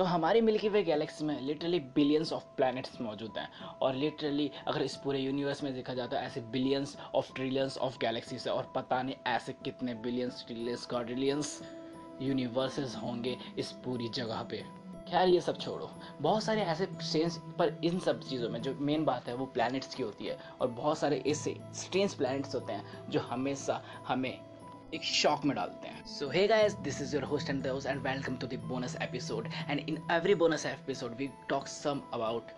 तो हमारी Milky Way galaxy में लिटरली बिलियंस ऑफ़ प्लैनेट्स मौजूद हैं। और लिटरली अगर इस पूरे यूनिवर्स में देखा जाए तो ऐसे billions of trillions of galaxies है। और पता नहीं ऐसे कितने बिलियंस ट्रिलियंस क्वाड्रिलियंस यूनिवर्सेस होंगे इस पूरी जगह पे। खैर, ये सब छोड़ो। बहुत सारे ऐसे स्ट्रेंस पर इन सब चीज़ों में जो मेन बात है वो प्लैनेट्स की होती है। और बहुत सारे ऐसे स्ट्रेंस प्लैनेट्स होते हैं जो हमेशा हमें एक शॉक में डालते हैं। So hey guys this is your host and दोस्त and welcome to the bonus episode and in every bonus episode we talk some about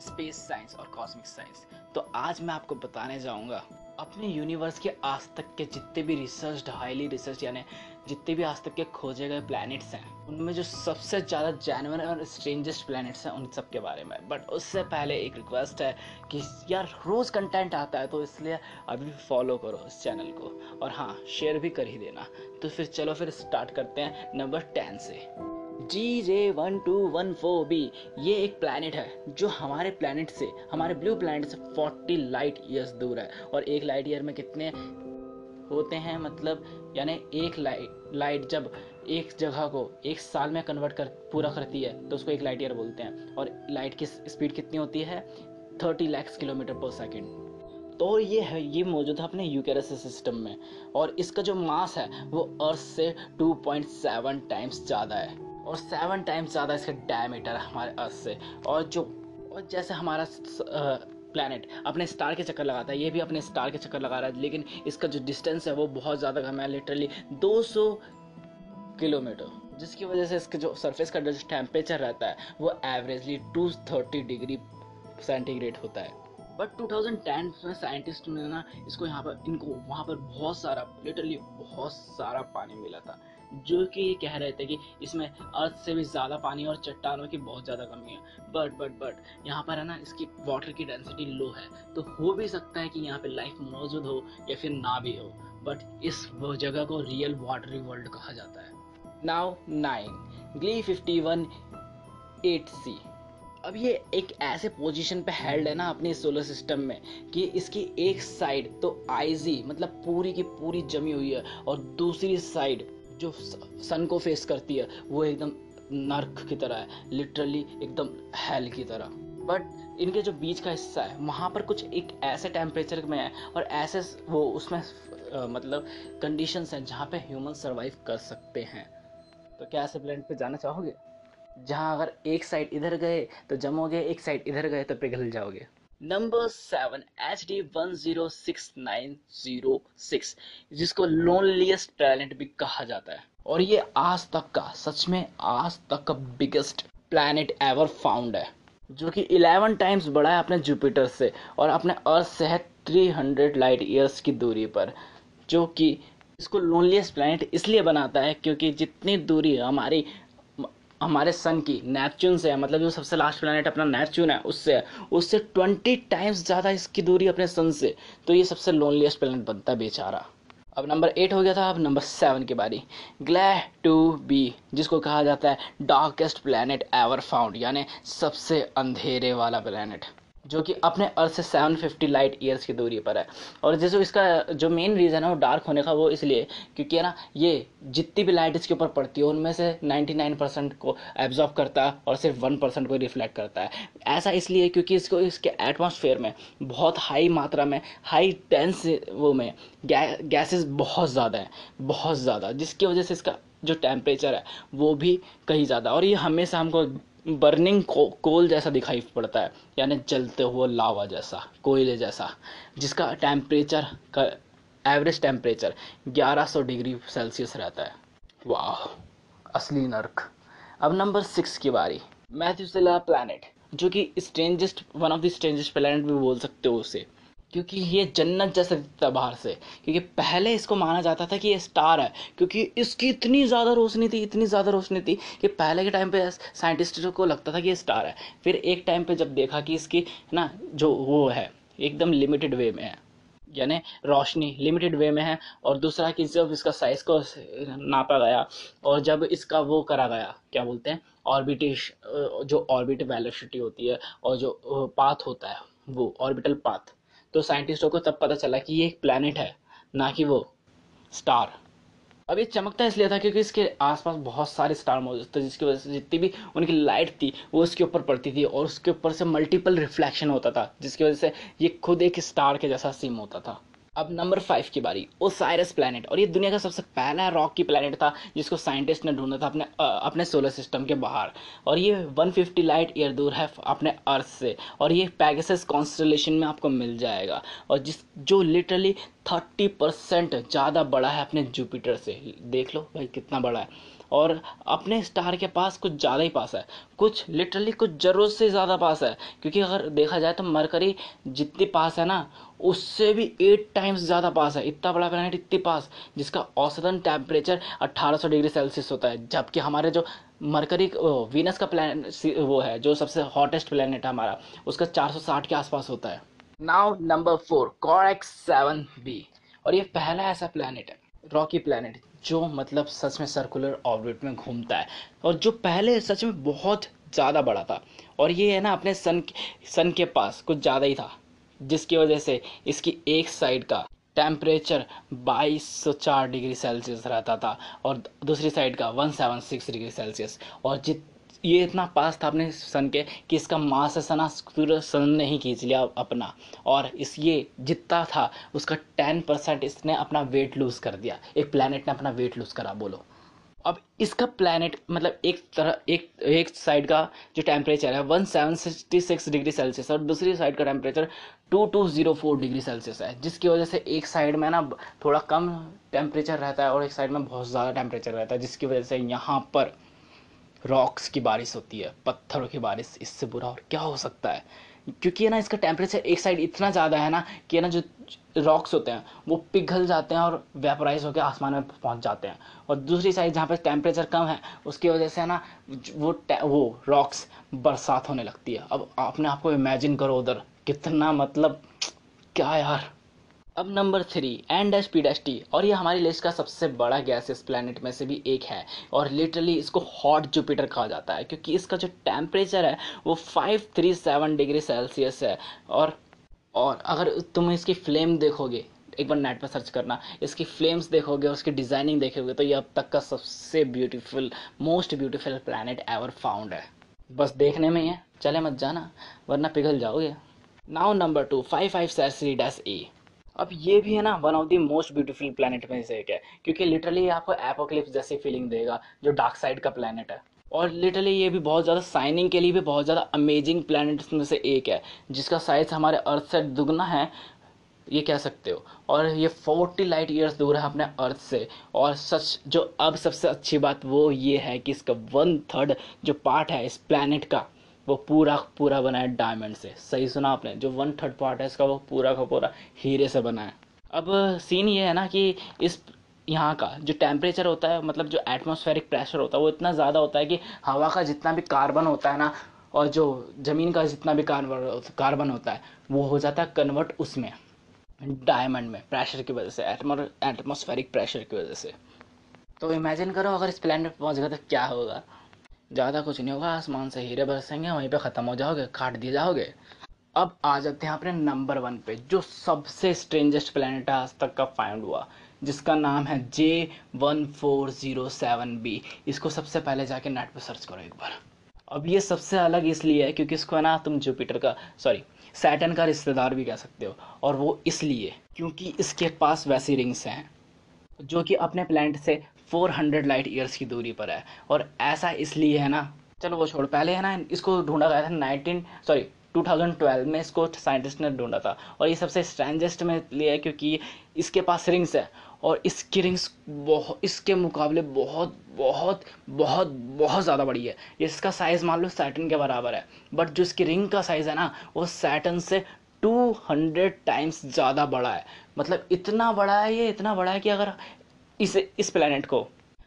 space science और कॉस्मिक साइंस तो आज मैं आपको बताने जाऊँगा अपने यूनिवर्स के आज तक के जितने भी रिसर्च हाईली रिसर्च यानी जितने भी आज तक के खोजे गए प्लैनेट्स हैं, उनमें जो सबसे ज़्यादा जानवर और स्ट्रेंजेस्ट प्लैनेट्स हैं उन सब के बारे में। बट उससे पहले एक रिक्वेस्ट है कि यार रोज़ कंटेंट आता है तो इसलिए अभी फॉलो करो इस चैनल को। और हाँ शेयर भी कर ही देना। तो फिर चलो फिर स्टार्ट करते हैं नंबर टेन से। G J one two one four B ये एक प्लानट है जो हमारे प्लानट से, हमारे ब्लू प्लानट से फोर्टी लाइट ईयर्स दूर है। और एक लाइट ईयर में कितने होते हैं? मतलब यानी एक लाइट लाइट जब एक जगह को एक साल में कन्वर्ट कर, पूरा करती है तो उसको एक लाइट ईयर बोलते हैं। और लाइट की स्पीड कितनी होती है? Thirty lakhs kilometre per second तो ये है, ये मौजूद है अपने यूकेरस सिस्टम में। और इसका जो मास है, वो अर्थ से 2.7 टाइम्स ज़्यादा है। और सेवन टाइम्स ज़्यादा इसका डायमीटर है हमारे अर्थ से। और जो, और जैसे हमारा प्लानट अपने स्टार के चक्कर लगाता है, ये भी अपने स्टार के चक्कर लगा रहा है, लेकिन इसका जो डिस्टेंस है, वो बहुत ज़्यादा कम है लिटरली 200 किलोमीटर। जिसकी वजह से इसके जो सरफेस का जो टेम्परेचर रहता है, वो एवरेजली 230 डिग्री सेंटीग्रेड होता है। बट 2010 में साइंटिस्ट ने ना इसको यहाँ पर, इनको वहाँ पर बहुत सारा लिटरली बहुत सारा पानी मिला था। जो कि ये कह रहे थे कि इसमें अर्थ से भी ज़्यादा पानी और चट्टानों की बहुत ज़्यादा कमी है। बट बट बट यहाँ पर है ना, इसकी वाटर की डेंसिटी लो है। तो हो भी सकता है कि यहाँ पे लाइफ मौजूद हो या फिर ना भी हो। बट इस वो जगह को रियल वाटरी वर्ल्ड कहा जाता है। Now nine Gliese fifty one eight C अब ये एक ऐसे पोजीशन पे हेल्ड है ना अपने सोलर सिस्टम में कि इसकी एक साइड तो आईजी मतलब पूरी की पूरी जमी हुई है और दूसरी साइड जो सन को फेस करती है वो एकदम नर्क की तरह है लिटरली एकदम हेल की तरह। बट इनके जो बीच का हिस्सा है वहाँ पर कुछ एक ऐसे टेम्परेचर में है और ऐसे वो उसमें आ, मतलब कंडीशंस हैं जहाँ पे ह्यूमन सर्वाइव कर सकते हैं। तो क्या ऐसे प्लेनेट पे जाना चाहोगे? जहाँ अगर एक साइड इधर गए तो जमोगे, एक साइड इधर गए तो पिघल जाओगे। Number seven H D one zero six nine zero six जिसको लोनलीस्ट प्लैनेट भी कहा जाता है। और ये आज तक का, सच में आज तक का बिगेस्ट प्लैनेट एवर फाउंड है। जो कि 11 टाइम्स बड़ा है अपने जुपिटर से, और अपने अर्थ से है 300 लाइट ईयर्स की दूरी पर, जो कि इसको लोनलीस्ट प्लैनेट इसलिए बनाता है क्योंकि जितनी दूरी हमारी हमारे सन की नेपच्यून से है मतलब जो सबसे लास्ट प्लानट अपना नेपच्यून है, उससे है। उससे ट्वेंटी टाइम्स ज़्यादा इसकी दूरी अपने सन से। तो ये सबसे लोनलीस्ट प्लानट बनता है बेचारा। अब नंबर एट हो गया था, अब नंबर सेवन की बारी। ग्लैह टू बी जिसको कहा जाता है डार्केस्ट प्लानट एवर फाउंड यानी सबसे अंधेरे वाला प्लानट जो कि अपने अर्थ से 750 लाइट ईयर्स की दूरी पर है। और जैसे इसका जो मेन रीज़न है वो डार्क होने का, वो इसलिए क्योंकि है ना, ये जितनी भी लाइट इसके ऊपर पड़ती है, उनमें से 99 परसेंट को एब्जॉर्ब करता है और सिर्फ़ वन परसेंट को रिफ्लेक्ट करता है। ऐसा इसलिए क्योंकि इसको, इसके एटमॉस्फेयर में, बहुत हाई मात्रा में हाई टेंस वो में गैसेस बहुत ज़्यादा हैं, बहुत ज़्यादा, जिसकी वजह से इसका जो टेम्परेचर है, वो भी कहीं ज़्यादा। और ये हमेशा हमको बर्निंग को, कोल जैसा दिखाई पड़ता है यानी जलते हुए लावा जैसा कोयले जैसा जिसका टेम्परेचर का एवरेज टेम्परेचर 1100 डिग्री सेल्सियस रहता है। वाह असली नर्क अब नंबर सिक्स की बारी मैथ्यूसेला प्लानट जो कि strangest one of the strangest planet भी बोल सकते हो उसे। क्योंकि ये जन्नत जैसा दिखता बाहर से। क्योंकि पहले इसको माना जाता था कि ये स्टार है, क्योंकि इसकी इतनी ज़्यादा रोशनी थी, इतनी ज़्यादा रोशनी थी कि पहले के टाइम पे साइंटिस्टों को लगता था कि ये स्टार है। फिर एक टाइम पे जब देखा कि इसकी ना, जो वो है, एकदम लिमिटेड वे में है, यानी रोशनी लिमिटेड वे में है, और दूसरा कि जब इसका साइज़ को नापा गया, और जब इसका वो करा गया, क्या बोलते हैं ऑर्बिटेश जो ऑर्बिट वेलोसिटी होती है, और जो पाथ होता है, वो ऑर्बिटल पाथ तो साइंटिस्टों को तब पता चला कि ये एक प्लानट है, ना कि वो स्टार अब ये चमकता इसलिए था क्योंकि इसके आसपास बहुत सारे स्टार मौजूद थे, जिसकी वजह से जितनी भी उनकी लाइट थी, वो उसके ऊपर पड़ती थी और उसके ऊपर से मल्टीपल रिफ्लेक्शन होता था, जिसकी वजह से ये खुद एक स्टार के जैसा सीम होता था. अब नंबर फाइव की बारी ओसाइरस प्लानट और ये दुनिया का सबसे पहला रॉक की प्लानट था, जिसको साइंटिस्ट ने ढूंढा था अपने अपने सोलर सिस्टम के बाहर। और ये 150 लाइट ईयर दूर है अपने अर्थ से। और ये पैगसस कॉन्स्टलेशन में आपको मिल जाएगा। और जिस, जो लिटरली 30 परसेंट ज़्यादा बड़ा है अपने जुपिटर से। देख लो भाई कितना बड़ा है। और अपने स्टार के पास कुछ ज़्यादा ही पास है। कुछ लिटरली कुछ ज़रूरत से ज़्यादा पास है। क्योंकि अगर देखा जाए तो मरकरी जितनी पास है ना, उससे भी एट टाइम्स ज़्यादा पास है। इतना बड़ा प्लानट इतनी पास, जिसका औसतन टेम्परेचर 1800 डिग्री सेल्सियस होता है। जबकि हमारे जो मरकरी वीनस का प्लान वो है, जो सबसे हॉटेस्ट प्लानट है हमारा, उसका 460 के आसपास होता है। Now number four CoRoT seven B और ये पहला ऐसा प्लानट है रॉकी प्लानट जो मतलब सच में सर्कुलर ऑर्बिट में घूमता है। और जो पहले सच में बहुत ज़्यादा बड़ा था। और ये है ना अपने सन सन के पास कुछ ज़्यादा ही था। जिसकी वजह से इसकी एक साइड का टेम्परेचर बाईस सौ चार डिग्री सेल्सियस रहता था और दूसरी साइड का one seven six degree Celsius और जित ये इतना पास था अपने सन के कि इसका मास है सना पूरा सन ने ही खींच लिया अपना। और इस ये जितना था, उसका टेन परसेंट इसने अपना वेट लूज़ कर दिया। एक प्लानट ने अपना वेट लूज़ करा, बोलो। अब इसका प्लानट मतलब एक तरह, एक एक साइड का जो टेम्परेचर है one seven sixty six degree Celsius और दूसरी साइड का temperature two two zero four degree Celsius है, जिसकी वजह से एक साइड में ना थोड़ा कम टेम्परेचर रहता है और एक साइड में बहुत ज़्यादा टेम्परेचर रहता है, जिसकी वजह से यहाँ पर रॉक्स की बारिश होती है, पत्थरों की बारिश, इससे बुरा और क्या हो सकता है? क्योंकि है ना इसका टेम्परेचर एक साइड इतना ज़्यादा है ना कि है ना जो रॉक्स होते हैं, वो पिघल जाते हैं और वेपराइज होकर आसमान में पहुँच जाते हैं। और दूसरी साइड जहाँ पर टेम्परेचर कम है, उसकी वजह से है ना वो वो रॉक्स बरसात होने लगती है। अब अपने आप को इमेजिन करो उधर, कितना मतलब क्या यार? अब number three and S P डस टी और ये हमारी लिस्ट का सबसे बड़ा गैस इस प्लानट में से भी एक है, और लिटरली इसको हॉट जुपिटर कहा जाता है, क्योंकि इसका जो टेम्परेचर है, वो five three seven degree Celsius है, और और अगर तुम इसकी फ्लेम देखोगे, एक बार नेट पर सर्च करना, इसकी फ्लेम्स देखोगे, और उसकी डिज़ाइनिंग देखोगे तो ये अब तक का सबसे beautiful most beautiful planet ever found है। बस देखने में ही है, चले मत जाना, वरना पिघल जाओगे। Now number two five five सैसरी डस ए अब ये भी है ना one of the most beautiful planet में से एक है, क्योंकि लिटरली आपको एपोक्लिप्स जैसी फीलिंग देगा, जो डार्क साइड का प्लानट है। और लिटरली ये भी बहुत ज़्यादा साइनिंग के लिए भी बहुत ज़्यादा अमेजिंग प्लानट्स में से एक है, जिसका साइज़ हमारे अर्थ से दुगना है, ये कह सकते हो। और ये फोर्टी लाइट ईयर्स दूर है अपने अर्थ से, और सच, जो अब सबसे अच्छी बात वो ये है कि इसका वन थर्ड जो पार्ट है इस प्लानट का वो पूरा पूरा बना है डायमंड से। सही सुना आपने, जो वन थर्ड पार्ट है, इसका वो पूरा का पूरा हीरे से बना है अब सीन ये है ना कि इस यहाँ का जो टेम्परेचर होता है मतलब जो एटमॉस्फेरिक प्रेशर होता है, वो इतना ज़्यादा होता है कि हवा का जितना भी कार्बन होता है ना, और जो ज़मीन का जितना भी कार्बन कार्बन होता है, वो हो जाता है कन्वर्ट उसमें डायमंड में प्रेशर की वजह से एटमॉस्फेरिक प्रेशर की वजह से। तो इमेजिन करो अगर इस प्लानट पर पहुँच गए तो क्या होगा? ज़्यादा कुछ नहीं होगा, आसमान से हीरे बरसेंगे, वहीं पे ख़त्म हो जाओगे, काट दिए जाओगे। अब आ जाते हैं अपने नंबर वन पे, जो सबसे स्ट्रेंजेस्ट प्लानट आज तक का फाइंड हुआ, जिसका नाम है J one four zero seven B इसको सबसे पहले जाके नेट पे सर्च करो एक बार। अब ये सबसे अलग इसलिए है, क्योंकि इसको है ना, तुम जुपिटर का सॉरी सैटन का रिश्तेदार भी कह सकते हो, और वो इसलिए, क्योंकि इसके पास वैसी रिंग्स हैं, जो कि अपने प्लानट से 400 लाइट ईयर्स की दूरी पर है। और ऐसा इसलिए है ना, चलो वो छोड़, पहले है ना इसको ढूंढा गया था नाइनटीन, सॉरी 2012 में इसको साइंटिस्ट ने ढूंढा था। और ये सबसे स्ट्रेंजेस्ट में लिए है क्योंकि इसके पास रिंग्स है। और इसकी रिंग्स बहुत इसके मुकाबले बहुत बहुत बहुत बहुत ज़्यादा बड़ी है। इसका साइज़ मान लो सैटन के बराबर है। बट जो इसकी रिंग का साइज़ है ना, वो सैटन से 200 टाइम्स ज़्यादा बड़ा है। मतलब इतना बड़ा है ये, इतना बड़ा है कि अगर इस इस प्लानट को।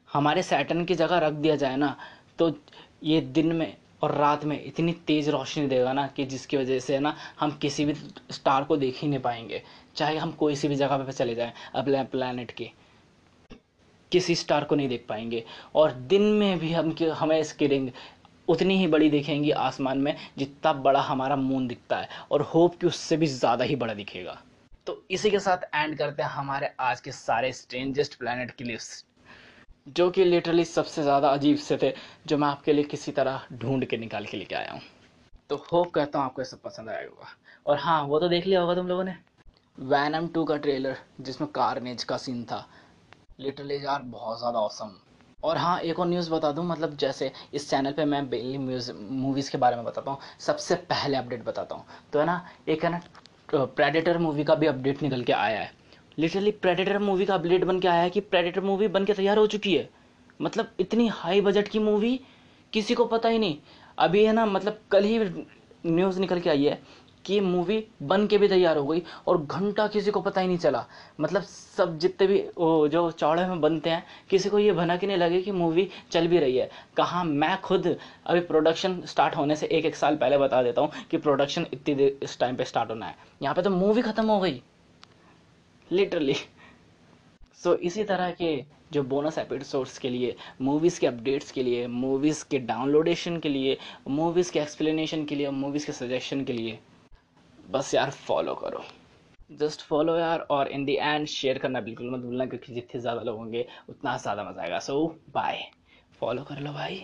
हमारे सैटन की जगह रख दिया जाए ना तो ये दिन में और रात में इतनी तेज़ रोशनी देगा ना कि जिसकी वजह से ना हम किसी भी स्टार को देख ही नहीं पाएँगे, चाहे हम कोई सी भी जगह पर चले जाएँ, अपने प्लानट के। किसी स्टार को नहीं देख पाएँगे। और दिन में भी हम हमें इसकी रिंग उतनी ही बड़ी दिखेंगी आसमान में, जितना बड़ा हमारा मून दिखता है। और होप कि उससे भी ज़्यादा ही बड़ा दिखेगा। तो इसी के साथ एंड करते हैं हमारे आज के सारे स्ट्रेंजेस्ट प्लानट की लिस्ट जो कि लिटरली सबसे ज़्यादा अजीब से थे, जो मैं आपके लिए किसी तरह ढूंढ के निकाल के लेके आया हूँ। तो होप करता हूँ आपको ये सब पसंद आया होगा। और हाँ वो तो देख लिया होगा तुम लोगों ने। वैनम टू का ट्रेलर जिसमें कारनेज का सीन था। लिटरली यार, बहुत ज़्यादा औसम और हाँ एक और न्यूज़ बता दूँ मतलब जैसे इस चैनल पे मैं डेली मूवीज़ के बारे में बताता हूँ, सबसे पहले अपडेट बताता हूँ। तो है ना, एक है ना प्रेडेटर मूवी का भी अपडेट निकल के आया है। लिटरली प्रेडेटर मूवी का अपडेट बन के आया है कि प्रेडेटर मूवी बन के तैयार हो चुकी है। मतलब इतनी हाई बजट की मूवी किसी को पता ही नहीं। अभी है ना मतलब कल ही न्यूज़ निकल के आई है कि मूवी बन के भी तैयार हो गई और घंटा किसी को पता ही नहीं चला। मतलब सब जितने भी जो चौड़े में बनते हैं किसी को ये भनक ही नहीं लगे कि मूवी चल भी रही है। कहाँ मैं खुद अभी प्रोडक्शन स्टार्ट होने से एक एक साल पहले बता देता हूँ कि प्रोडक्शन इतनी देर इस टाइम पे स्टार्ट होना है। यहाँ पे तो मूवी ख़त्म हो गई। लिटरली सो so, इसी तरह के जो बोनस एपिसोड्स के लिए मूवीज़ के अपडेट्स के लिए मूवीज़ के डाउनलोडेशन के लिए मूवीज़ के एक्सप्लेनेशन के लिए मूवीज़ के सजेशन के लिए बस यार फॉलो करो। जस्ट फॉलो यार, और इन दी एंड शेयर करना बिल्कुल मत भूलना, क्योंकि जितने ज़्यादा लोग होंगे, उतना ज़्यादा मज़ा आएगा। सो बाय फॉलो कर लो भाई।